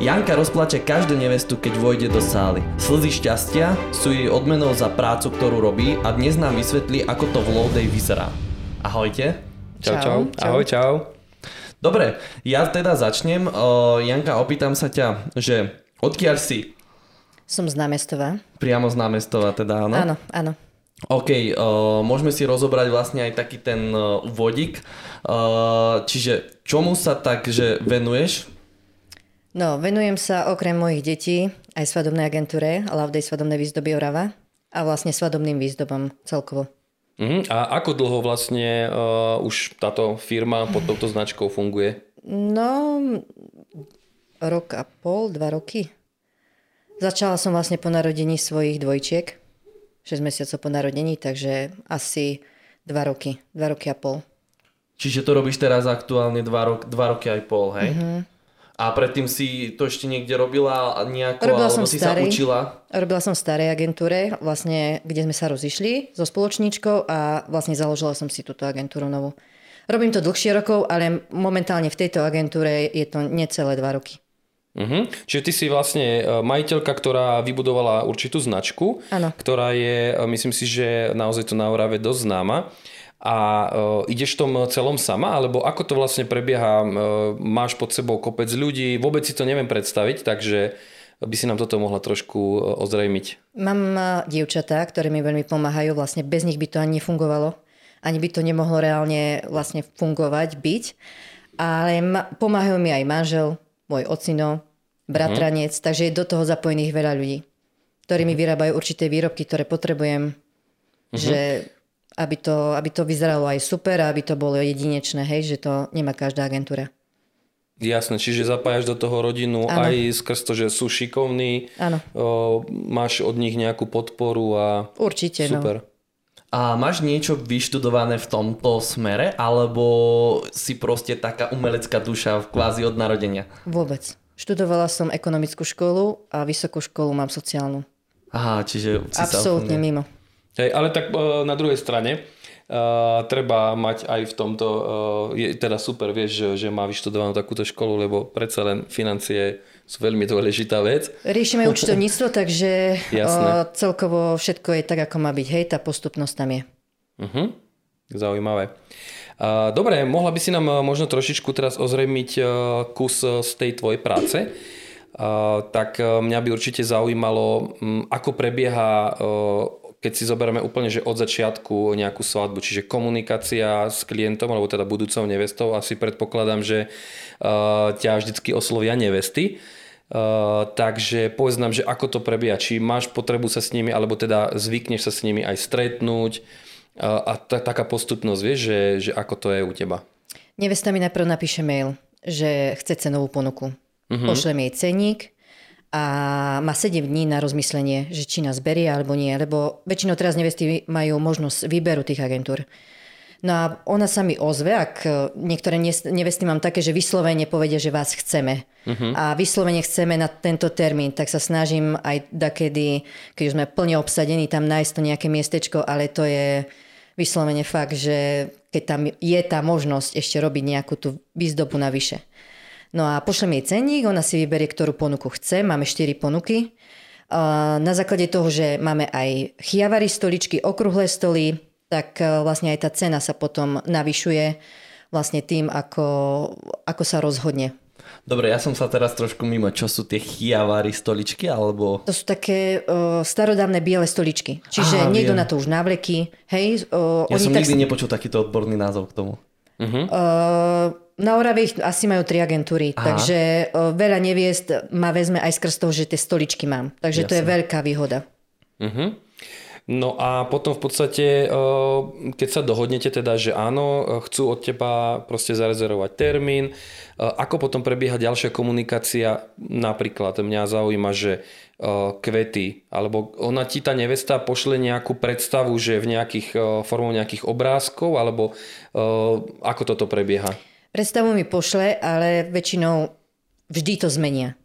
Janka rozplače každú nevestu, keď vojde do sály. Slzy šťastia sú jej odmenou za prácu, ktorú robí a dnes nám vysvetlí, ako to v Lowday vyzerá. Ahojte. Čau, čau. čau. Ahoj, čau. Dobre, ja teda začnem. Uh, Janka, opýtam sa ťa, že odkiaľ si? Som z námestova. Priamo z námestova teda, áno? Áno, áno. OK, uh, môžeme si rozobrať vlastne aj taký ten uh, úvodík. Uh, čiže čomu sa tak, že venuješ? No, venujem sa okrem mojich detí aj svadobnej agentúre Lavdej svadobnej výzdoby Orava a vlastne svadobným výzdobom celkovo. Uh-huh. A ako dlho vlastne uh, už táto firma pod touto značkou funguje? No, rok a pol, dva roky. Začala som vlastne po narodení svojich dvojčiek. 6 mesiacov po narodení, takže asi 2 roky, 2 roky a pol. Čiže to robíš teraz aktuálne 2 rok, roky aj pol, hej? Mm-hmm. A predtým si to ešte niekde robila nejako, robila alebo som si starej, sa učila? Robila som v starej agentúre, vlastne, kde sme sa rozišli so spoločníčkou a vlastne založila som si túto agentúru novú. Robím to dlhšie rokov, ale momentálne v tejto agentúre je to necelé 2 roky. Uh-huh. Čiže ty si vlastne e, majiteľka, ktorá vybudovala určitú značku, ano. ktorá je, e, myslím si, že naozaj to na Orave dosť známa. A uh, ideš v tom celom sama, alebo ako to vlastne prebieha? Uh, máš pod sebou kopec ľudí, vôbec si to neviem predstaviť, takže by si nám toto mohla trošku ozrejmiť. Mám dievčatá, ktoré mi veľmi pomáhajú, vlastne bez nich by to ani nefungovalo. Ani by to nemohlo reálne vlastne fungovať, byť. Ale pomáhajú mi aj manžel, môj ocino, bratranec, mm. takže je do toho zapojených veľa ľudí, ktorí mi vyrábajú určité výrobky, ktoré potrebujem, mm-hmm. že aby to, aby to vyzeralo aj super a aby to bolo jedinečné, hej, že to nemá každá agentúra. Jasné, čiže zapájaš do toho rodinu ano. aj skrz to, že sú šikovní, ano. O, máš od nich nejakú podporu a Určite, no. super. No. A máš niečo vyštudované v tomto smere, alebo si proste taká umelecká duša kvázi od narodenia? Vôbec. Študovala som ekonomickú školu a vysokú školu mám sociálnu. Aha, čiže si Absolútne sa mimo. Hej, ale tak e, na druhej strane, Uh, treba mať aj v tomto, uh, je teda super, vieš, že, že má vyštudovanú takúto školu, lebo predsa len financie sú veľmi dôležitá vec. Riešime účtovníctvo, takže uh, celkovo všetko je tak, ako má byť. Hej, tá postupnosť tam je. Uh-huh. Zaujímavé. Uh, dobre, mohla by si nám možno trošičku teraz ozrejmiť uh, kus z tej tvojej práce. Uh, tak mňa by určite zaujímalo, um, ako prebieha keď si zoberieme úplne, že od začiatku nejakú svadbu, čiže komunikácia s klientom, alebo teda budúcou nevestou, asi predpokladám, že uh, ťa vždycky oslovia nevesty. Uh, takže povedz nám, že ako to prebieha, či máš potrebu sa s nimi, alebo teda zvykneš sa s nimi aj stretnúť uh, a t- taká postupnosť, vieš, že, že ako to je u teba. Nevesta mi najprv napíše mail, že chce cenovú ponuku. Uh-huh. Pošlem jej ceník, a má 7 dní na rozmyslenie, že či nás berie alebo nie, lebo väčšinou teraz nevesty majú možnosť výberu tých agentúr. No a ona sa mi ozve, ak e, niektoré nevesty mám také, že vyslovene povedia, že vás chceme. Uh-huh. A vyslovene chceme na tento termín, tak sa snažím aj dakedy, keď už sme plne obsadení, tam nájsť to nejaké miestečko, ale to je vyslovene fakt, že keď tam je tá možnosť ešte robiť nejakú tú výzdobu navyše. No a pošlem jej cenník, ona si vyberie, ktorú ponuku chce. Máme 4 ponuky. Na základe toho, že máme aj chiavary stoličky, okrúhle stoly, tak e, vlastne aj tá cena sa potom navyšuje vlastne tým, ako, ako sa rozhodne. Dobre, ja som sa teraz trošku mimo. Čo sú tie chiavary stoličky? Alebo... To sú také uh, starodávne biele stoličky. Čiže Aha, niekto viem. na to už návleky. Hej, uh, ja som tak... nikdy nepočul takýto odborný názov k tomu. Uh-huh. Uh, na Orave ich asi majú tri agentúry, Aha. takže veľa neviest ma vezme aj skrz toho, že tie stoličky mám. Takže Jasne. to je veľká výhoda. Uh-huh. No a potom v podstate, keď sa dohodnete teda, že áno, chcú od teba proste zarezervovať termín, ako potom prebieha ďalšia komunikácia? Napríklad mňa zaujíma, že kvety, alebo ona ti tá nevesta pošle nejakú predstavu, že v nejakých formou nejakých obrázkov, alebo ako toto prebieha? Predstavu mi pošle, ale väčšinou vždy to zmenia.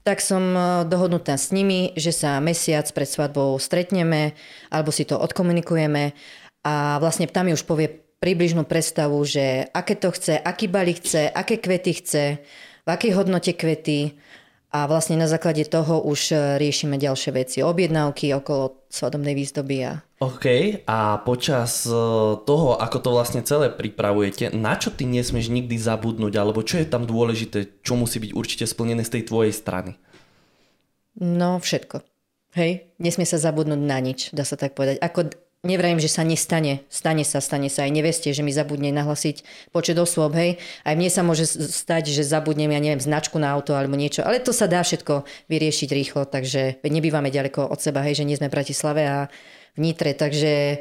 Tak som e, dohodnutá s nimi, že sa mesiac pred svadbou stretneme alebo si to odkomunikujeme a vlastne tam mi už povie približnú predstavu, že aké to chce, aký balík chce, aké kvety chce, v akej hodnote kvety A vlastne na základe toho už e, riešime ďalšie veci, objednávky okolo svadobnej výzdoby a OK, a počas e, toho, ako to vlastne celé pripravujete, na čo ty nesmieš nikdy zabudnúť, alebo čo je tam dôležité, čo musí byť určite splnené z tej tvojej strany? No, všetko. Hej, nesmie sa zabudnúť na nič, dá sa tak povedať. Ako Nevrajím, že sa nestane. Stane sa, stane sa aj neveste, že mi zabudne nahlasiť počet osôb, hej. Aj mne sa môže stať, že zabudnem, ja neviem, značku na auto alebo niečo, ale to sa dá všetko vyriešiť rýchlo, takže nebývame ďaleko od seba, hej, že nie sme v Bratislave a v Nitre, takže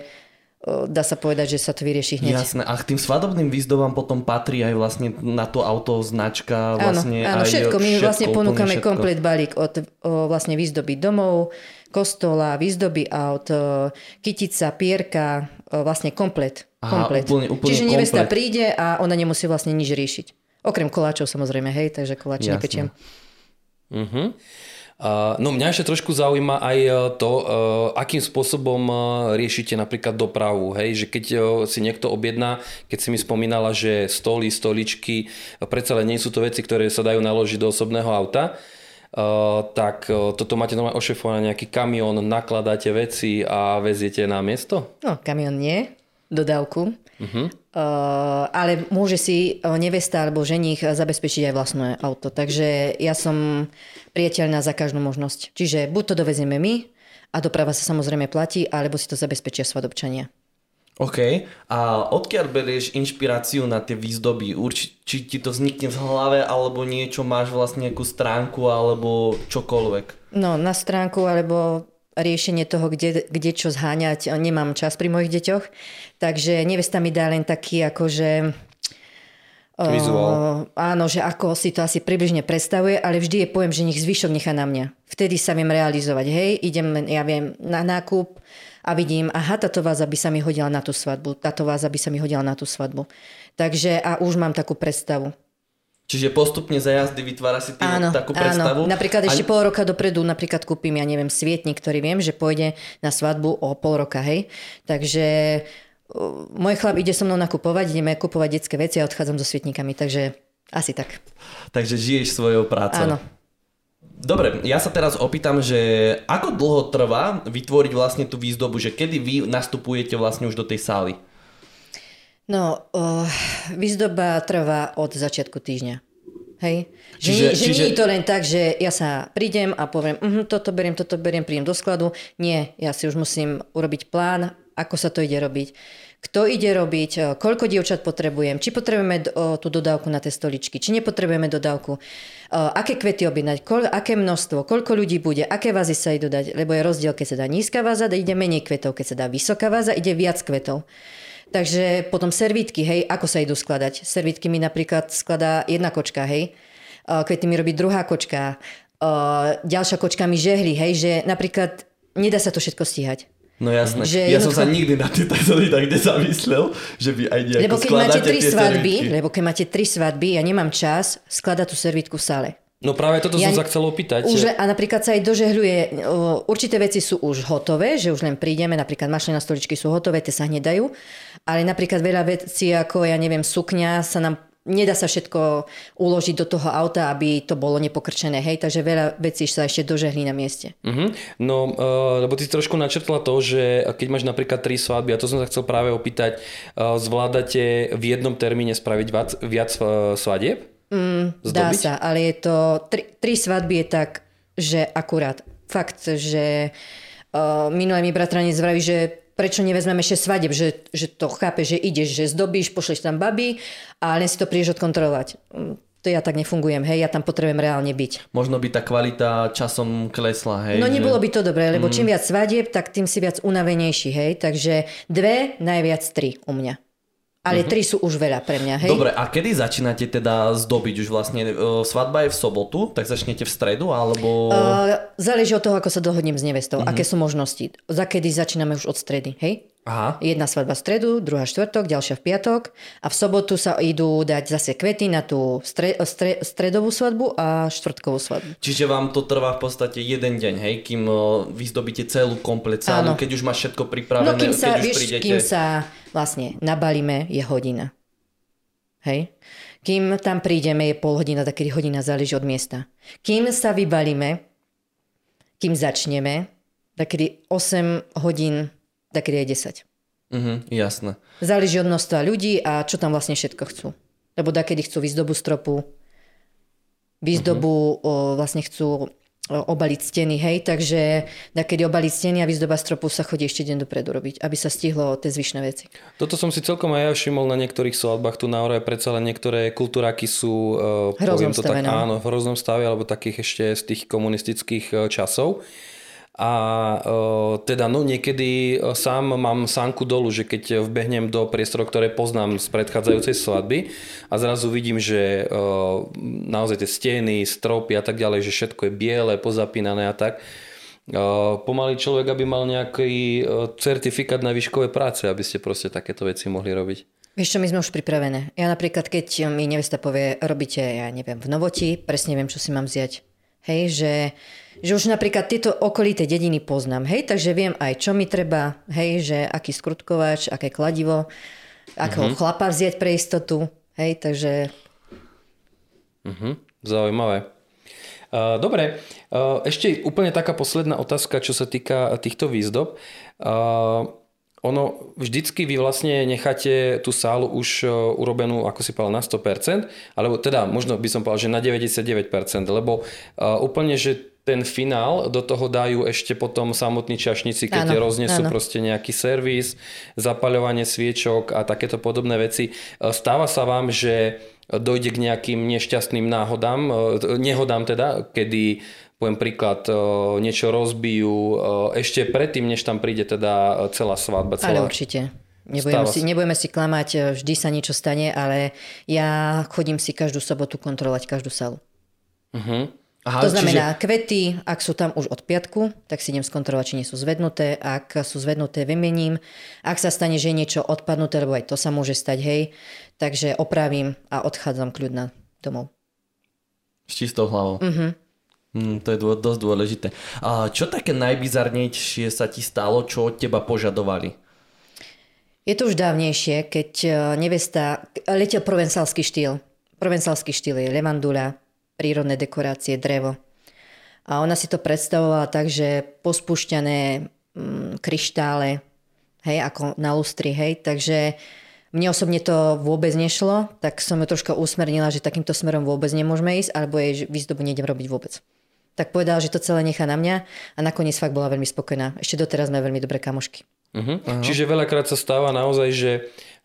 dá sa povedať, že sa to vyrieši hneď. Jasné. A k tým svadobným výzdobám potom patrí aj vlastne na to auto značka. Vlastne áno, áno aj všetko. My všetko, vlastne ponúkame všetko. komplet balík od o, vlastne výzdoby domov, kostola, výzdoby aut, o, kytica, pierka, o, vlastne komplet. Aha, komplet. úplne- úplne Čiže nevesta komplet. príde a ona nemusí vlastne nič riešiť. Okrem koláčov samozrejme, hej, takže koláče nepečiem. Uh-huh. Uh, no mňa ešte trošku zaujíma aj uh, to, uh, akým spôsobom uh, riešite napríklad dopravu, hej, že keď si niekto objedná, keď si mi spomínala, že stoly, stoličky, predsa len nie sú to veci, ktoré sa dajú naložiť do osobného auta, tak toto máte normálne ošefované nejaký kamión, nakladáte veci a veziete na miesto? No, kamion nie, dodávku. Uh-huh. Uh, ale môže si nevesta alebo ženich zabezpečiť aj vlastné auto. Takže ja som priateľná za každú možnosť. Čiže buď to dovezieme my a doprava sa samozrejme platí, alebo si to zabezpečia svadobčania. OK. A odkiaľ berieš inšpiráciu na tie výzdoby? Urči, či ti to vznikne v hlave, alebo niečo máš vlastne nejakú stránku, alebo čokoľvek? No, na stránku alebo riešenie toho, kde, kde čo zháňať, nemám čas pri mojich deťoch. Takže nevesta mi dá len taký akože... Vizuál. Áno, že ako si to asi približne predstavuje, ale vždy je poviem, že nech zvyšok nechá na mňa. Vtedy sa viem realizovať. Hej, idem, ja viem, na nákup a vidím, aha, táto váza by sa mi hodila na tú svadbu, táto váza by sa mi hodila na tú svadbu. Takže a už mám takú predstavu. Čiže postupne za jazdy vytvára si ty Áno, takú predstavu? áno. Napríklad ešte A- pol roka dopredu napríklad kúpim, ja neviem, svietnik, ktorý viem, že pôjde na svadbu o pol roka, hej. Takže môj chlap ide so mnou nakupovať, ideme kupovať detské veci a odchádzam so svietnikami, takže asi tak. Takže žiješ svojou prácou. Áno. Dobre, ja sa teraz opýtam, že ako dlho trvá vytvoriť vlastne tú výzdobu, že kedy vy nastupujete vlastne už do tej sály? No, uh, výzdoba trvá od začiatku týždňa. Hej? Že, Čiže- nie, že čiže- nie je to len tak, že ja sa prídem a poviem, uh, toto beriem, toto beriem, prídem do skladu. Nie, ja si už musím urobiť plán, ako sa to ide robiť. Kto ide robiť, eh, koľko dievčat potrebujem, či potrebujeme tú dodávku na tie stoličky, či nepotrebujeme dodávku, eh, aké kvety objednať, koľ, aké množstvo, koľko ľudí bude, aké vázy sa idú dať, lebo je rozdiel, keď sa dá nízka váza, ide menej kvetov, keď sa dá vysoká váza, ide viac kvetov. Takže potom servítky, hej, ako sa idú skladať. Servítky mi napríklad skladá jedna kočka, hej. Uh, Kvety mi robí druhá kočka. Ďalšia kočka mi žehli, hej, že napríklad nedá sa to všetko stíhať. No jasné. Že ja som jednoducho- sa nikdy na veci tak nezamyslel, že vy aj nejako Lebo keď máte tri tie svadby, servítky. lebo keď máte tri svadby, ja nemám čas skladať tú servítku v sále. No práve toto Ja- som sa chcel opýtať. Už, a napríklad sa aj dožehľuje, určité veci sú už hotové, že už len prídeme, napríklad mašle na stoličky sú hotové, tie sa hneď dajú, ale napríklad veľa vecí ako, ja neviem, sukňa sa nám nedá sa všetko uložiť do toho auta, aby to bolo nepokrčené, hej, takže veľa vecí sa ešte dožehlí na mieste. Uh-huh. No, uh, lebo ty si trošku načrtla to, že keď máš napríklad tri svadby, a to som sa chcel práve opýtať, uh, zvládate v jednom termíne spraviť viac, viac uh, svadieb? Mm, Dá sa, ale je to, tri, tri svadby je tak, že akurát. Fakt, že uh, minulé mi bratranec vraví, že prečo nevezmeme ešte svadeb, že, že to chápe, že ideš, že zdobíš, pošleš tam baby a len si to prídeš odkontrolovať. Mm, To ja tak nefungujem, hej, ja tam potrebujem reálne byť. Možno by tá kvalita časom klesla, hej. No že- nebolo by to dobré, lebo čím viac svadieb, tak tým si viac unavenejší, hej. Takže dve, najviac tri u mňa. Ale tri sú už veľa pre mňa, hej. Dobre, a kedy začínate teda zdobiť už vlastne? e, Svadba je v sobotu, tak začnete v stredu, alebo... Uh, záleží od toho, ako sa dohodnem s nevestou, Mhm. aké sú možnosti. Za kedy začíname už od stredy, hej? Aha. Jedna svadba v stredu, druhá štvrtok, ďalšia v piatok a v sobotu sa idú dať zase kvety na tú stre, stre, stredovú svadbu a štvrtkovú svadbu. Čiže vám to trvá v podstate jeden deň, hej, kým e, vyzdobíte celú komplet sálu, keď už máš všetko pripravené, No kým sa, keď už vieš, prídete... kým sa vlastne nabalíme, je hodina. Hej? Kým tam prídeme, je pol hodina, takedy hodina záleží od miesta. Kým sa vybalíme, kým začneme, takedy 8 hodín, takedy je 10. Mhm, jasné. Záleží od množstva ľudí a čo tam vlastne všetko chcú. Lebo dakedy chcú výzdobu stropu, výzdobu uh-huh. o, vlastne chcú obaliť steny, hej, takže kedy obaliť steny a výzdoba stropu sa chodí ešte deň dopredu robiť, aby sa stihlo tie zvyšné veci. Toto som si celkom aj ja všimol na niektorých svadbách tu na Orave, predsa len niektoré kultúraky sú, uh, poviem to tak, no. áno, v hroznom stave, alebo takých ešte z tých komunistických uh, časov. A teda no niekedy sám mám sánku dolu, že keď vbehnem do priestorov, ktoré poznám z predchádzajúcej svadby a zrazu vidím, že naozaj tie steny, stropy a tak ďalej, že všetko je biele, pozapínané a tak, pomaly človek, aby mal nejaký certifikát na výškové práce, aby ste proste takéto veci mohli robiť. Vieš čo, my sme už pripravené. Ja napríklad, keď mi nevesta povie, robíte, ja neviem, v Novoti, presne viem, čo si mám vziať. Hej, že že už napríklad tieto okolité dediny poznám, hej, takže viem aj, čo mi treba, hej, že aký skrutkovač, aké kladivo, akého uh-huh. chlapa vziať pre istotu, hej, takže... Uh-huh. Zaujímavé. Uh, dobre, uh, ešte úplne taká posledná otázka, čo sa týka týchto výzdob. Uh, ono, vždycky vy vlastne necháte tú sálu už urobenú, ako si povedal, na 100%, alebo teda možno by som povedal, že na 99%, lebo uh, úplne, že ten finál do toho dajú ešte potom samotní čašníci, keď ano, roznesú proste nejaký servis, zapaľovanie sviečok a takéto podobné veci. E, stáva sa vám, že dojde k nejakým nešťastným náhodám, e, nehodám teda, kedy poviem príklad, e, niečo rozbijú ešte predtým, než tam príde teda celá svadba. Celá... Ale určite. Nebudeme si, nebudeme si klamať, vždy sa niečo stane, ale ja chodím si každú sobotu kontrolovať každú salu. Uh-huh. Aha, to znamená, čiže... kvety, ak sú tam už od piatku, tak si idem skontrolovať, či nie sú zvednuté. Ak sú zvednuté, vymením. Ak sa stane, že je niečo odpadnuté, lebo aj to sa môže stať, hej, takže opravím a odchádzam kľudná domov. S čistou hlavou. Uh-huh. Mm, to je dô, dosť dôležité. A čo také najbizarnejšie sa ti stalo, čo od teba požadovali? Je to už dávnejšie, keď e, nevesta letel provensalský štýl. Provensalský štýl je levandula, prírodné dekorácie, drevo. A ona si to predstavovala tak, že pospúšťané mm, kryštále, hej, ako na lustri, hej, takže mne osobne to vôbec nešlo, tak som ju troška usmernila, že takýmto smerom vôbec nemôžeme ísť, alebo jej výzdobu nejdem robiť vôbec. Tak povedala, že to celé nechá na mňa a nakoniec fakt bola veľmi spokojná. Ešte doteraz sme veľmi dobré kamošky. Uh-huh. Čiže veľakrát sa stáva naozaj, že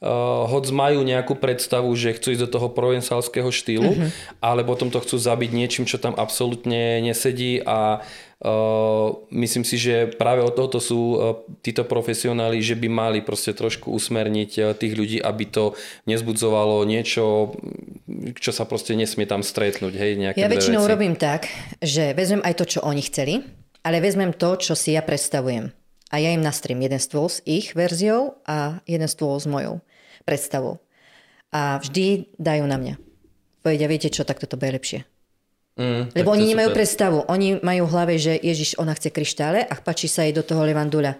uh, hoď majú nejakú predstavu, že chcú ísť do toho provensalského štýlu, uh-huh. ale potom to chcú zabiť niečím, čo tam absolútne nesedí a uh, myslím si, že práve od tohoto sú uh, títo profesionáli, že by mali proste trošku usmerniť uh, tých ľudí, aby to nezbudzovalo niečo, čo sa proste nesmie tam stretnúť. Hej, ja väčšinou veci. robím tak, že vezmem aj to, čo oni chceli, ale vezmem to, čo si ja predstavujem. A ja im nastriem jeden stôl s ich verziou a jeden stôl s mojou predstavou. A vždy dajú na mňa. Povedia, viete čo, tak toto bude lepšie. Mm, Lebo oni nemajú super. predstavu. Oni majú v hlave, že Ježiš, ona chce kryštále a páči sa jej do toho levandula.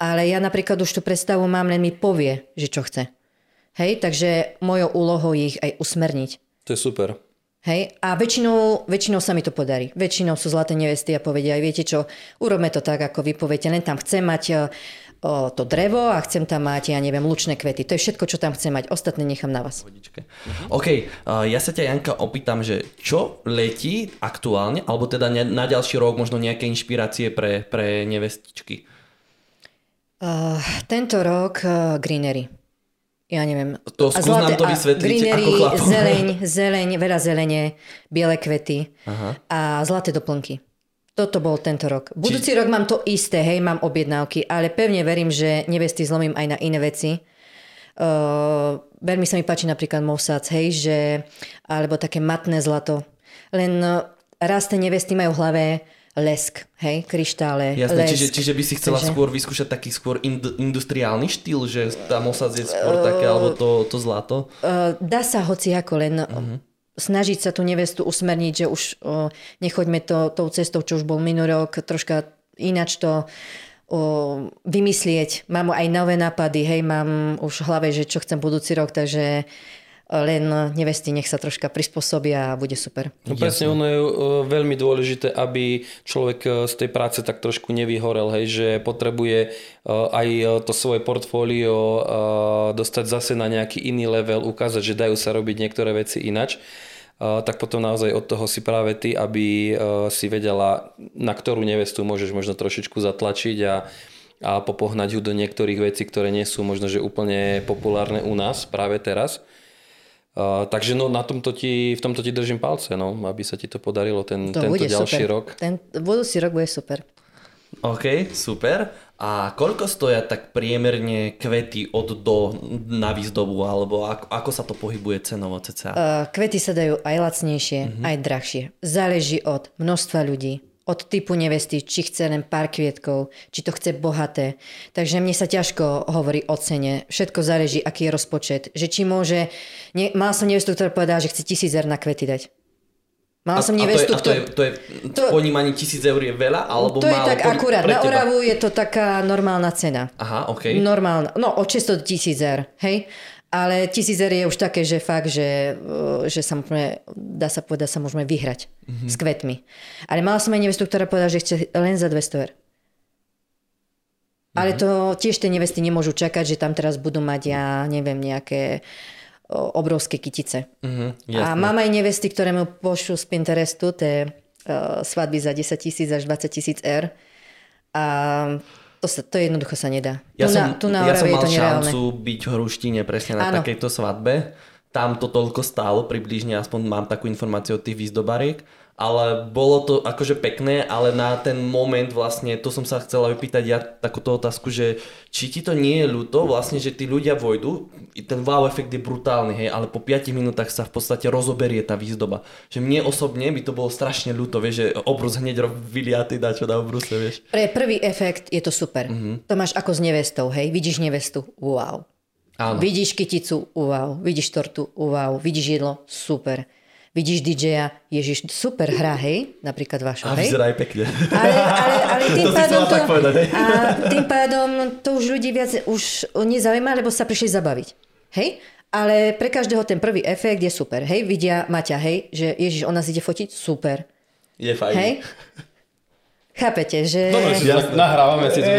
Ale ja napríklad už tú predstavu mám, len mi povie, že čo chce. Hej, takže mojou úlohou je ich aj usmerniť. To je super. Hej, a väčšinou, väčšinou sa mi to podarí. Väčšinou sú zlaté nevesty a povedia aj, viete čo, urobme to tak, ako vy poviete, len tam chcem mať o, to drevo a chcem tam mať, ja neviem, lučné kvety. To je všetko, čo tam chcem mať. Ostatné nechám na vás. Vodičke. OK, uh, ja sa ťa Janka opýtam, že čo letí aktuálne, alebo teda na ďalší rok možno nejaké inšpirácie pre, pre nevestičky? Uh, tento rok uh, greenery. Ja neviem. To skús nám to vysvetliť greenery, ako chlapom. zeleň, zeleň, veľa zelene, biele kvety Aha. a zlaté doplnky. Toto bol tento rok. Budúci Či... rok mám to isté, hej, mám objednávky, ale pevne verím, že nevesty zlomím aj na iné veci. Uh, veľmi sa mi páči napríklad Mossad, hej, že, alebo také matné zlato. Len uh, raz tie nevesty majú v hlave lesk, hej, kryštále, Jasné, lesk. Čiže, čiže by si chcela Takže... skôr vyskúšať taký skôr ind- industriálny štýl, že tá Mossad je skôr uh, také, alebo to, to zlato? Uh, dá sa hoci ako len uh-huh snažiť sa tú nevestu usmerniť, že už o, nechoďme to, tou cestou, čo už bol minulý rok, troška ináč to o, vymyslieť. Mám aj nové nápady, hej, mám už v hlave, že čo chcem budúci rok, takže len nevesty nech sa troška prispôsobia a bude super. No presne, ono je uh, veľmi dôležité, aby človek uh, z tej práce tak trošku nevyhorel, hej, že potrebuje uh, aj to svoje portfólio dostať zase na nejaký iný level, ukázať, že dajú sa robiť niektoré veci inač tak potom naozaj od toho si práve ty, aby si vedela, na ktorú nevestu môžeš možno trošičku zatlačiť a, a popohnať ju do niektorých vecí, ktoré nie sú možno, že úplne populárne u nás práve teraz. Uh, takže no, na tomto ti, v tomto ti držím palce, no, aby sa ti to podarilo ten, to tento ďalší super. rok. Ten budúci rok bude super. OK, super. A koľko stoja tak priemerne kvety od do na výzdobu, alebo ako, ako sa to pohybuje cenovo cca? Uh, kvety sa dajú aj lacnejšie, uh-huh. aj drahšie. Záleží od množstva ľudí, od typu nevesty, či chce len pár kvietkov, či to chce bohaté. Takže mne sa ťažko hovorí o cene. Všetko záleží, aký je rozpočet. Že či môže... Nie, mal som nevestu, ktorá povedala, že chce tisíc na kvety dať. Mal som nevestu, a to je, a to je, to je to, ponímaní tisíc eur je veľa, alebo To je málo? tak akurát. Na Oravu je to taká normálna cena. Aha, OK. Normálna. No, od 600 tisíc eur, hej? Ale tisícer je už také, že fakt, že, e, že sa môžeme, dá sa povedať, sa môžeme vyhrať mm-hmm. s kvetmi. Ale mala som aj nevestu, ktorá povedala, že chce len za 200 eur. Ale mhm. to tiež tie nevesty nemôžu čakať, že tam teraz budú mať, ja neviem, nejaké obrovské kytice. Mm-hmm, a mám aj nevesty, ktoré mu pošlu z Pinterestu, tie uh, svadby za 10 tisíc až 20 tisíc eur. A to, sa, to jednoducho sa nedá. Ja tu som, na, tu na ja som mal to šancu byť v Hruštine presne na Áno. takejto svadbe. Tam to toľko stálo, približne aspoň mám takú informáciu od tých výzdobariek ale bolo to akože pekné, ale na ten moment vlastne, to som sa chcela vypýtať ja takúto otázku, že či ti to nie je ľúto vlastne, že tí ľudia vojdu, ten wow efekt je brutálny, hej, ale po 5 minútach sa v podstate rozoberie tá výzdoba. Že mne osobne by to bolo strašne ľúto, vieš, že obrus hneď vyliatý dá čo na obruse, vieš. Pre prvý efekt je to super. Mm-hmm. To máš ako s nevestou, hej, vidíš nevestu, wow. Áno. Vidíš kyticu, wow. Vidíš tortu, wow. Vidíš jedlo, super vidíš DJ-a, Ježiš, super hra, hej, napríklad vaša, hej. A aj pekne. Ale, ale, ale tým, to pádom to, povedať, hej. a tým pádom to už ľudí viac už nezaujíma, lebo sa prišli zabaviť. Hej? Ale pre každého ten prvý efekt je super. Hej, vidia Maťa, hej, že Ježiš, ona si ide fotiť, super. Je fajn. Hej? Chápete, že... Dobre, si ja... nahrávame si to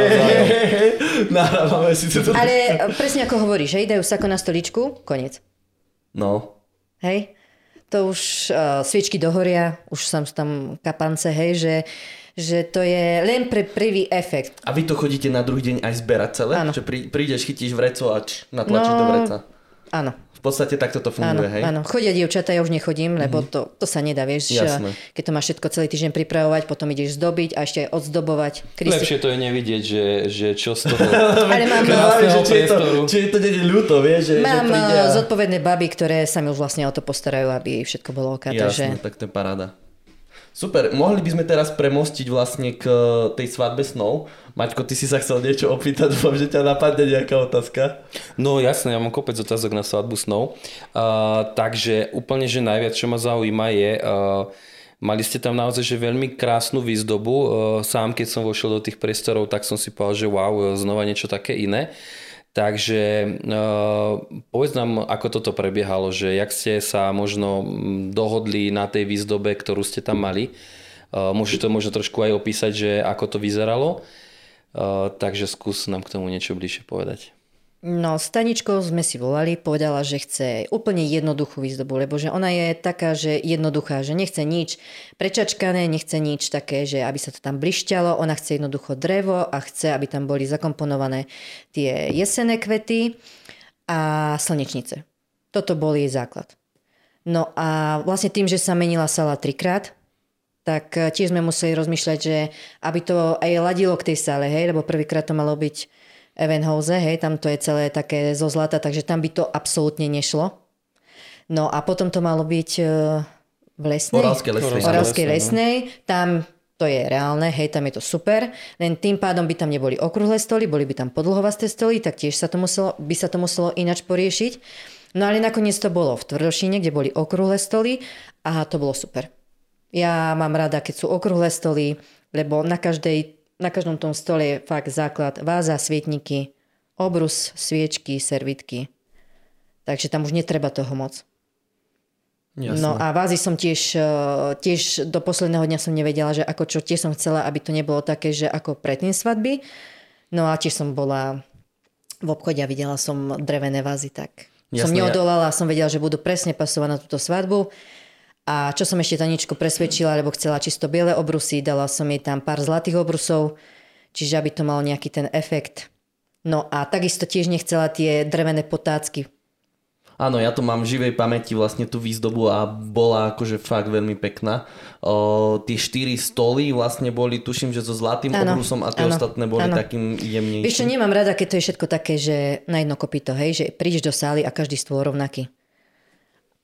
nahrávame si to Ale presne ako hovoríš, hej, dajú sako na stoličku, koniec. No. Hej? To už uh, sviečky dohoria, už som tam kapance, hej, že, že to je len pre prvý efekt. A vy to chodíte na druhý deň aj zberať celé? Áno. Že prídeš, chytíš vreco a natlačíš no, do vreca? Áno. V podstate takto to funguje, áno, hej? Áno, chodia dievčatá, ja už nechodím, lebo mm-hmm. to, to sa nedá, vieš. Jasné. Keď to máš všetko celý týždeň pripravovať, potom ideš zdobiť a ešte aj odzdobovať. Kristi... Lepšie to je nevidieť, že, že čo z toho Ale mám, že či, je to, či je to nie ľúto, vieš, že, mám že príde a... zodpovedné baby, ktoré sa mi už vlastne o to postarajú, aby všetko bolo ok. Jasné, takže... tak to je paráda. Super, mohli by sme teraz premostiť vlastne k tej svadbe snov. Maťko, ty si sa chcel niečo opýtať, dúfam, že ťa napadne nejaká otázka. No jasné, ja mám kopec otázok na svadbu snov. Uh, takže úplne, že najviac, čo ma zaujíma je, uh, mali ste tam naozaj že veľmi krásnu výzdobu. Sám, keď som vošiel do tých priestorov, tak som si povedal, že wow, znova niečo také iné. Takže uh, povedz nám, ako toto prebiehalo, že jak ste sa možno dohodli na tej výzdobe, ktorú ste tam mali. Môžete to možno trošku aj opísať, že ako to vyzeralo. Takže skús nám k tomu niečo bližšie povedať. No, Staničkou sme si volali, povedala, že chce úplne jednoduchú výzdobu, lebo že ona je taká, že jednoduchá, že nechce nič prečačkané, nechce nič také, že aby sa to tam blišťalo, ona chce jednoducho drevo a chce, aby tam boli zakomponované tie jesené kvety a slnečnice. Toto bol jej základ. No a vlastne tým, že sa menila sala trikrát, tak tiež sme museli rozmýšľať, že aby to aj ladilo k tej sále, hej, lebo prvýkrát to malo byť Evenhose, hej, tam to je celé také zo zlata, takže tam by to absolútne nešlo. No a potom to malo byť e, v lesnej. Oravskej lesnej. Oravskej no. lesnej. Tam to je reálne, hej, tam je to super, len tým pádom by tam neboli okrúhle stoly, boli by tam podlhovasté stoly, tak tiež sa to muselo, by sa to muselo inač poriešiť. No ale nakoniec to bolo v Tvrdošine, kde boli okrúhle stoly a to bolo super. Ja mám rada, keď sú okrúhle stoly, lebo na každej na každom tom stole je fakt základ váza, svietniky, obrus, sviečky, servitky. Takže tam už netreba toho moc. Jasne. No a vázy som tiež, e, tiež do posledného dňa som nevedela, že ako čo, tiež som chcela, aby to nebolo také, že ako predtým svadby. No a tiež som bola v obchode a videla som drevené vázy, tak Jasne, som neodolala a som vedela, že budú presne pasovať na túto svadbu. A čo som ešte Taničku presvedčila, lebo chcela čisto biele obrusy, dala som jej tam pár zlatých obrusov, čiže aby to malo nejaký ten efekt. No a takisto tiež nechcela tie drevené potácky Áno, ja to mám v živej pamäti vlastne tú výzdobu a bola akože fakt veľmi pekná. O, tie štyri stoly vlastne boli, tuším, že so zlatým ano, obrusom a tie ano, ostatné boli ano. takým jemnejším. Vieš čo, nemám rada, keď to je všetko také, že na jedno kopito, hej, že prídeš do sály a každý stôl rovnaký.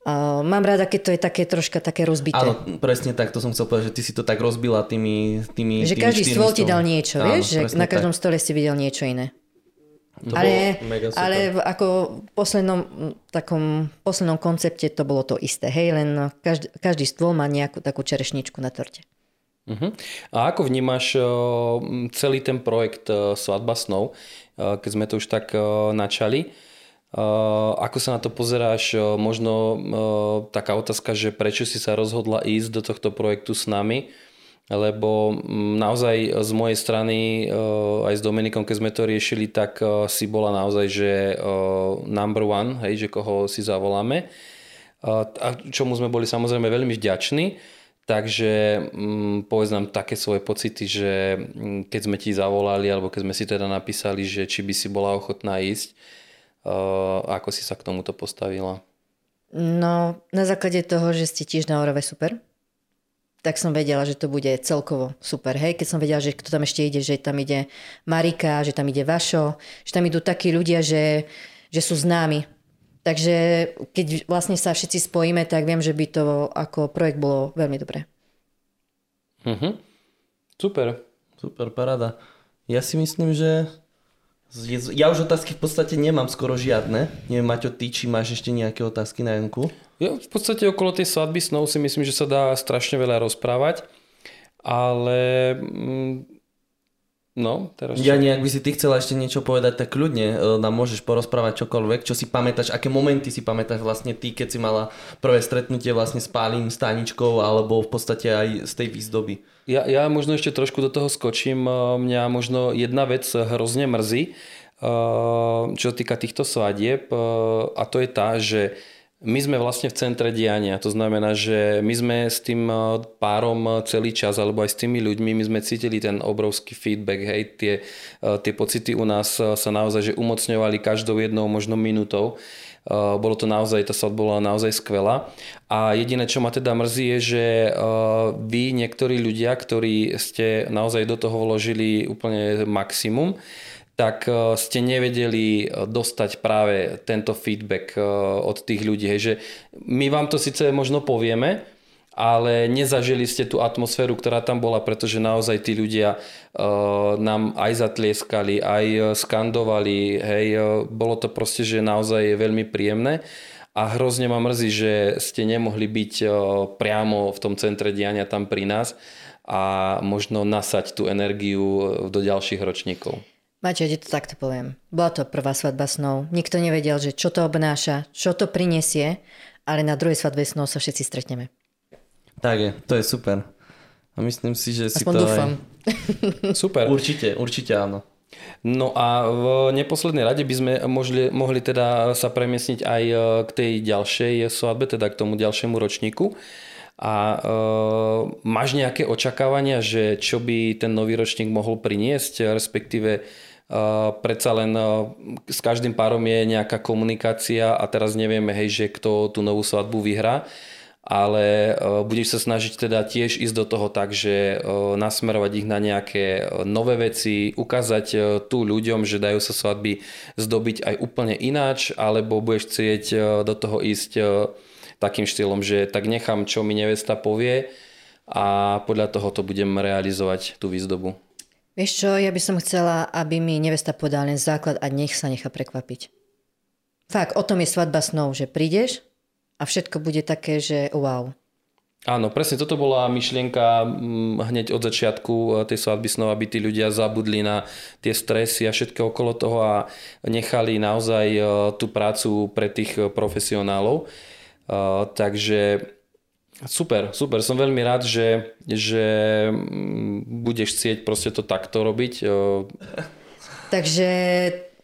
Uh, mám rada, keď to je také troška také rozbité. Áno, presne tak, to som chcel povedať, že ty si to tak rozbila tými, tými Že tými každý stôl ti dal niečo, Áno, vieš, že na každom tak. stole si videl niečo iné. To ale, ale v, ako v poslednom, takom poslednom koncepte to bolo to isté. Hej, len každý, každý stôl má nejakú takú čerešničku na torte. Uh-huh. A ako vnímaš uh, celý ten projekt uh, Svadba snov, uh, keď sme to už tak uh, načali? Uh, ako sa na to pozeráš? Uh, možno uh, taká otázka, že prečo si sa rozhodla ísť do tohto projektu s nami? lebo mm, naozaj z mojej strany aj s Dominikom, keď sme to riešili, tak si bola naozaj, že number one, hej, že koho si zavoláme. A čomu sme boli samozrejme veľmi vďační. Takže mm, povedz nám také svoje pocity, že mm, keď sme ti zavolali, alebo keď sme si teda napísali, že či by si bola ochotná ísť, ako si sa k tomuto postavila? No, na základe toho, že ste tiež na Orave super, tak som vedela, že to bude celkovo super. Hej, keď som vedela, že kto tam ešte ide, že tam ide Marika, že tam ide Vašo, že tam idú takí ľudia, že, že sú známi. Takže keď vlastne sa všetci spojíme, tak viem, že by to ako projekt bolo veľmi dobré. Mhm. Super. Super, parada. Ja si myslím, že ja už otázky v podstate nemám skoro žiadne. Neviem, Maťo, ty, či máš ešte nejaké otázky na Janku? Ja, v podstate okolo tej svadby snov si myslím, že sa dá strašne veľa rozprávať, ale mm, no, teraz... Ja nejak by si ty chcela ešte niečo povedať, tak kľudne e, nám môžeš porozprávať čokoľvek, čo si pamätáš, aké momenty si pamätáš vlastne ty, keď si mala prvé stretnutie vlastne s Pálím, s Taničkou, alebo v podstate aj z tej výzdoby. Ja, ja možno ešte trošku do toho skočím. E, mňa možno jedna vec hrozne mrzí, e, čo týka týchto svadieb, a to je tá, že my sme vlastne v centre diania, to znamená, že my sme s tým eh, párom eh, celý čas, alebo aj s tými ľuďmi, my sme cítili ten obrovský feedback, hej, tie, eh, tie pocity u nás sa naozaj že umocňovali každou jednou možno minútou. Bolo to naozaj, tá svadba bola naozaj skvelá. A jediné, čo ma teda mrzí, je, že vy, niektorí ľudia, ktorí ste naozaj do toho vložili úplne maximum, tak e, ste nevedeli e, dostať práve tento feedback e, od tých ľudí. Že my vám to síce možno povieme, ale nezažili ste tú atmosféru, ktorá tam bola, pretože naozaj tí ľudia nám aj zatlieskali, aj skandovali, hej, bolo to proste, že naozaj veľmi príjemné a hrozne ma mrzí, že ste nemohli byť priamo v tom centre diania tam pri nás a možno nasať tú energiu do ďalších ročníkov. Maťo, ja to takto poviem. Bola to prvá svadba snov. Nikto nevedel, že čo to obnáša, čo to prinesie, ale na druhej svadbe snov sa všetci stretneme. Tak je, to je super. A myslím si, že si Aspoň to dúfam. Aj... Super. určite, určite áno. No a v neposlednej rade by sme mohli, mohli teda sa premiesniť aj e, k tej ďalšej svadbe, teda k tomu ďalšiemu ročníku. A e, máš nejaké očakávania, že čo by ten nový ročník mohol priniesť, respektíve Uh, predsa len uh, s každým párom je nejaká komunikácia a teraz nevieme, hej, že kto tú novú svadbu vyhrá, ale uh, budeš sa snažiť teda tiež ísť do toho tak, že nasmerovať ich na nejaké nové veci, ukázať tu ľuďom, že dajú sa svadby zdobiť aj úplne ináč, alebo budeš chcieť do toho ísť takým štýlom, že tak nechám, čo mi nevesta povie a podľa toho to budem realizovať tú výzdobu. Vieš čo, ja by som chcela, aby mi nevesta podala len základ a nech sa nechá prekvapiť. Fakt, o tom je svadba snov, že prídeš a všetko bude také, že wow. Áno, presne toto bola myšlienka mm, hneď od začiatku e, tej svadby snov, aby tí ľudia zabudli na tie stresy a všetko okolo toho a nechali naozaj e, tú prácu pre tých e, profesionálov. Takže super, super. Som veľmi rád, že, že mm, budeš chcieť proste to takto robiť. Takže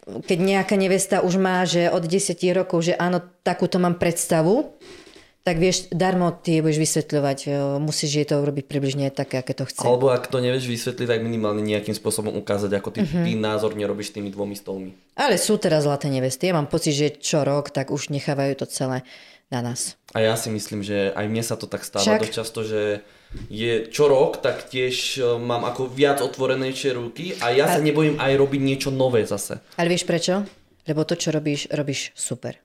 keď nejaká nevesta už má, že od 10 rokov, že áno, takúto mám predstavu, tak vieš, darmo ty budeš vysvetľovať, musíš jej to urobiť približne také, aké to chce. Alebo ak to nevieš vysvetliť, tak minimálne nejakým spôsobom ukázať, ako ty, uh-huh. ty názorne robíš tými dvomi stolmi. Ale sú teraz zlaté nevesty. Ja mám pocit, že čo rok, tak už nechávajú to celé na nás. A ja si myslím, že aj mne sa to tak stáva Však... dosť často, že je čo rok, tak tiež e, mám ako viac otvorenejšie ruky a ja sa nebojím aj robiť niečo nové zase. Ale vieš prečo? Lebo to, čo robíš, robíš super.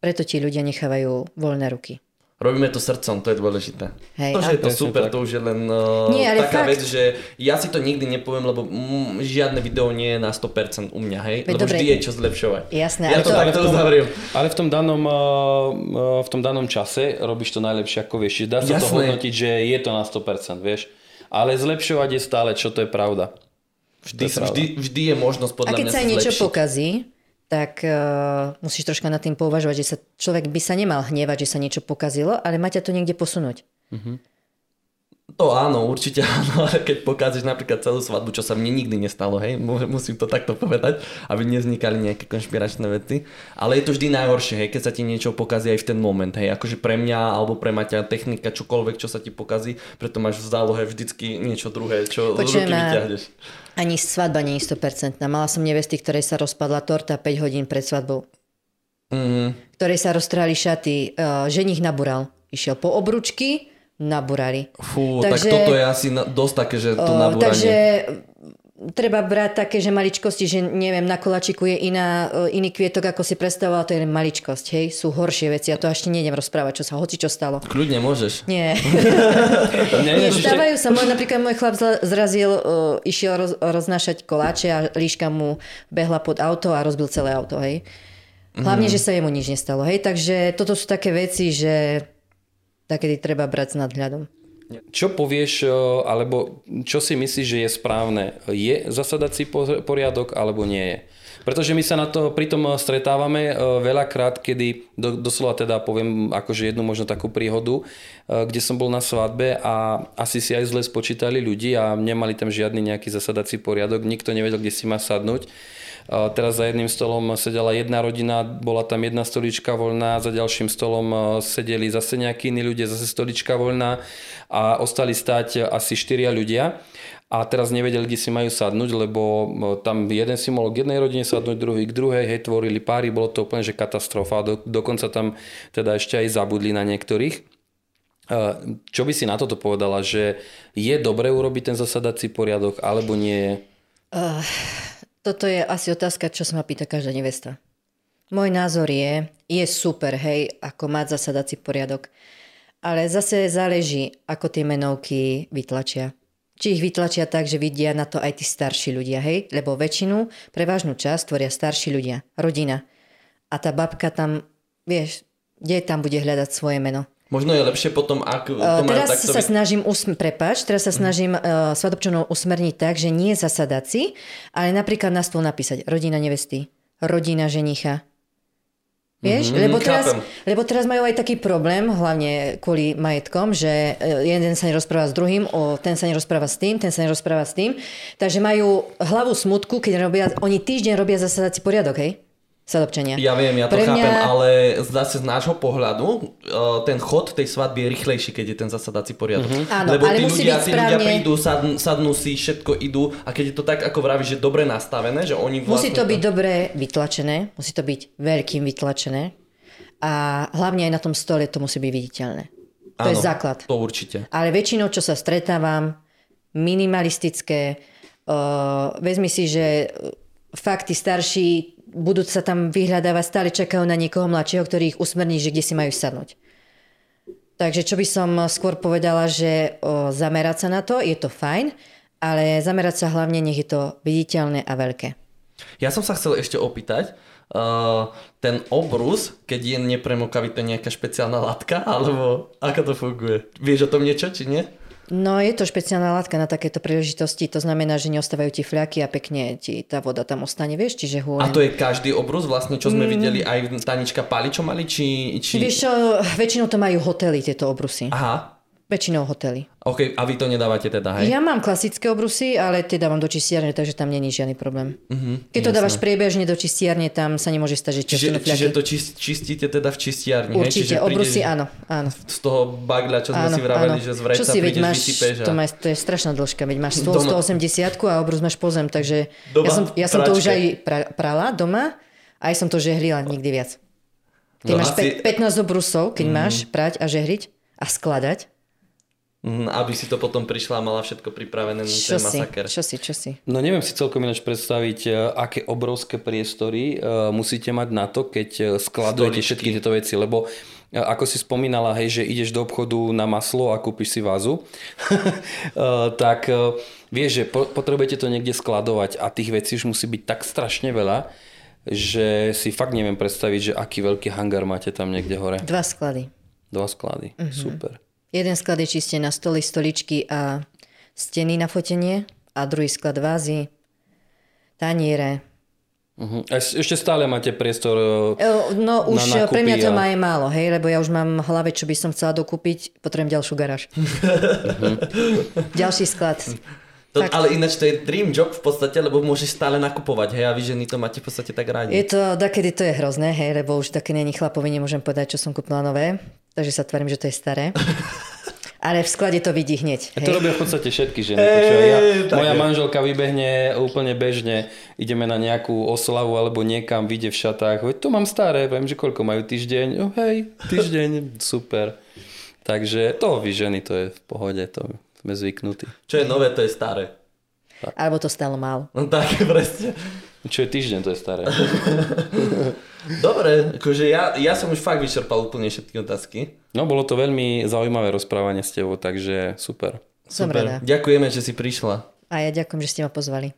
Preto ti ľudia nechávajú voľné ruky. Robíme to srdcom, to je dôležité. Hej, to, že je to super, tak. to už je len uh, nie, taká fakt... vec, že ja si to nikdy nepoviem, lebo mm, žiadne video nie je na 100% u mňa, hej? Veď lebo dobre, vždy je čo zlepšovať. Jasné. Ja to, to takto uzavriem. Ale v tom, danom, uh, v tom danom čase robíš to najlepšie, ako vieš. Dá sa Jasné. to hodnotiť, že je to na 100%, vieš. Ale zlepšovať je stále, čo to je pravda. Vždy, je vždy, vždy je možnosť podľa mňa A keď sa niečo pokazí, tak uh, musíš troška nad tým pouvažovať, že sa človek by sa nemal hnevať, že sa niečo pokazilo, ale má ťa to niekde posunúť. Uh-huh. To áno, určite áno, ale keď pokazíš napríklad celú svadbu, čo sa mne nikdy nestalo, hej, musím to takto povedať, aby nevznikali nejaké konšpiračné veci, ale je to vždy najhoršie, hej, keď sa ti niečo pokazí aj v ten moment, hej, akože pre mňa alebo pre Maťa technika, čokoľvek, čo sa ti pokazí, preto máš v zálohe vždycky niečo druhé, čo Počujem, ruky vyťahneš. Ani svadba nie je 100%. Mala som nevesty, ktorej sa rozpadla torta 5 hodín pred svadbou. Mm. Ktorej sa roztrhali šaty, uh, ženich nabúral. Išiel po obručky, nabúrali. Fú, takže, tak toto je asi dosť také, že to nabúranie. Takže treba brať také, že maličkosti, že neviem, na kolačiku je iná, e, iný kvietok, ako si predstavoval, to je maličkosť, hej, sú horšie veci, ja to ešte nejdem rozprávať, čo sa, hoci čo stalo. Kľudne môžeš. Nie. Nie, stávajú sa, môj, napríklad môj chlap zrazil, uh, išiel roz, roznášať koláče a líška mu behla pod auto a rozbil celé auto, hej. Hlavne, mm. že sa jemu nič nestalo, hej, takže toto sú také veci, že takedy treba brať s nadhľadom. Čo povieš, e, alebo čo si myslíš, že je správne? Je zasadací poriadok, alebo nie je? Pretože my sa na to pritom stretávame e, veľakrát, kedy do, doslova teda poviem akože jednu možno takú príhodu, e, kde som bol na svadbe a asi si aj zle spočítali ľudí a nemali tam žiadny nejaký zasadací poriadok, nikto nevedel, kde si má sadnúť. Teraz za jedným stolom sedela jedna rodina, bola tam jedna stolička voľná, za ďalším stolom sedeli zase nejakí iní ľudia, zase stolička voľná a ostali stať asi štyria ľudia a teraz nevedeli, kde si majú sadnúť, lebo e, tam jeden si mohol k jednej rodine sadnúť, druhý k druhej, hej, tvorili páry, bolo to úplne že katastrofa. Do, dokonca tam teda ešte aj zabudli na niektorých. E, čo by si na toto povedala, že je dobre urobiť ten zasadací poriadok, alebo nie? Uh, toto je asi otázka, čo sa ma pýta každá nevesta. Môj názor je, je super, hej, ako mať zasadací poriadok. Ale zase záleží, ako tie menovky vytlačia. Či ich vytlačia tak, že vidia na to aj tí starší ľudia, hej? Lebo väčšinu, prevažnú časť tvoria starší ľudia, rodina. A tá babka tam, vieš, kde tam bude hľadať svoje meno? Možno je lepšie potom, ak to uh, Teraz takto... sa snažím, usm- prepač, teraz sa mhm. snažím uh, svadobčanov usmerniť tak, že nie zasadací, ale napríklad na stôl napísať rodina nevesty, rodina ženicha. Vieš? Mm-hmm, lebo, teraz, lebo teraz majú aj taký problém, hlavne kvôli majetkom, že e, jeden sa nerozpráva s druhým, o, ten sa nerozpráva s tým, ten sa nerozpráva s tým. Takže majú hlavu smutku, keď robia, oni týždeň robia zasadací poriadok, hej? Sadobčania. Ja viem, ja to Pre chápem, mňa... ale zase z nášho pohľadu uh, ten chod tej svadby je rýchlejší, keď je ten zasadací poriadok. Mm-hmm. Áno, Lebo ale tí, musí ľudia, byť tí správne... ľudia prídu, sadnú, sadnú si, všetko idú a keď je to tak, ako vravíš, že dobre nastavené, že oni vlastne... Musí to byť dobre vytlačené, musí to byť veľkým vytlačené a hlavne aj na tom stole to musí byť viditeľné. To Áno, je základ. To určite. Ale väčšinou, čo sa stretávam, minimalistické, uh, vezmi si, že fakt tí starší budú sa tam vyhľadávať, stále čakajú na niekoho mladšieho, ktorý ich usmerní, že kde si majú sadnúť. Takže čo by som skôr povedala, že o, zamerať sa na to, je to fajn, ale zamerať sa hlavne, nech je to viditeľné a veľké. Ja som sa chcel ešte opýtať, uh, ten obrus, keď je nepremokavý, to je nejaká špeciálna látka, alebo ako to funguje? Vieš o tom niečo, či nie? No je to špeciálna látka na takéto príležitosti, to znamená, že neostávajú ti fľaky a pekne ti tá voda tam ostane, vieš, čiže hôň. A to je každý obrus vlastne, čo sme mm. videli aj Tanička Pali, čo mali, či... či... Vieš čo, väčšinou to majú hotely, tieto obrusy. Aha. Väčšinou hotely. OK, a vy to nedávate teda, hej? Ja mám klasické obrusy, ale tie dávam do čistiarne, takže tam není žiadny problém. Uh-huh, Keď to jasné. dávaš priebežne do čistiarne, tam sa nemôže stať, že čiže, čiže to čistíte teda v čistiarni, Určite, hej? obrusy áno, áno. Z toho bagľa, čo sme áno, si vraveli, áno. že z vreca čo si, veď máš, a... to, má, to je strašná dĺžka, veď máš stôl 180 a obrus máš pozem, takže doma, ja som, ja som to už aj pra, prala doma, aj som to žehlila nikdy viac. Ty no, máš asi... 15 obrusov, keď mm. máš prať a žehriť a skladať, Mhm, aby si to potom prišla a mala všetko pripravené na ten masaker. Čo si, čo si? No neviem si celkom ináč predstaviť, e, aké obrovské priestory uh, musíte mať na to, keď e, skladujete Stoličky. všetky tieto veci, lebo ako si spomínala, hej, že ideš do obchodu na maslo a kúpiš si vázu, tak vieš, že potrebujete to niekde skladovať a tých vecí už musí byť tak strašne veľa, že si fakt neviem predstaviť, že aký veľký hangár máte tam niekde hore. Dva sklady. Dva sklady, uh-huh. super. Jeden sklad je čiste na stoly, stoličky a steny na fotenie a druhý sklad vázy, taniere. Uh-huh. Ešte stále máte priestor e, No už na pre mňa to a... má je málo, hej, lebo ja už mám v hlave, čo by som chcela dokúpiť, potrebujem ďalšiu garáž. uh-huh. Ďalší sklad. To, ale ináč to je dream job v podstate, lebo môžeš stále nakupovať, hej, a vy ženy to máte v podstate tak rádi. Je to, dakedy to je hrozné, hej, lebo už také není chlapovi, nemôžem povedať, čo som kúpila nové, takže sa tvarím, že to je staré. Ale v sklade to vidí hneď. Hej. To robia v podstate všetky ženy. Hey, ja, moja je. manželka vybehne úplne bežne, ideme na nejakú oslavu alebo niekam, vyjde v šatách. Veď to mám staré, viem, že koľko majú týždeň. Oh, hej, týždeň, super. Takže to vy ženy, to je v pohode, to sme zvyknutí. Čo je nové, to je staré. Tak. Alebo to stalo málo. No tak, presne. Čo je týždeň, to je staré. Dobre, akože ja, ja som už fakt vyčerpal úplne všetky otázky. No, bolo to veľmi zaujímavé rozprávanie s tebou, takže super. Som super. rada. Ďakujeme, že si prišla. A ja ďakujem, že ste ma pozvali.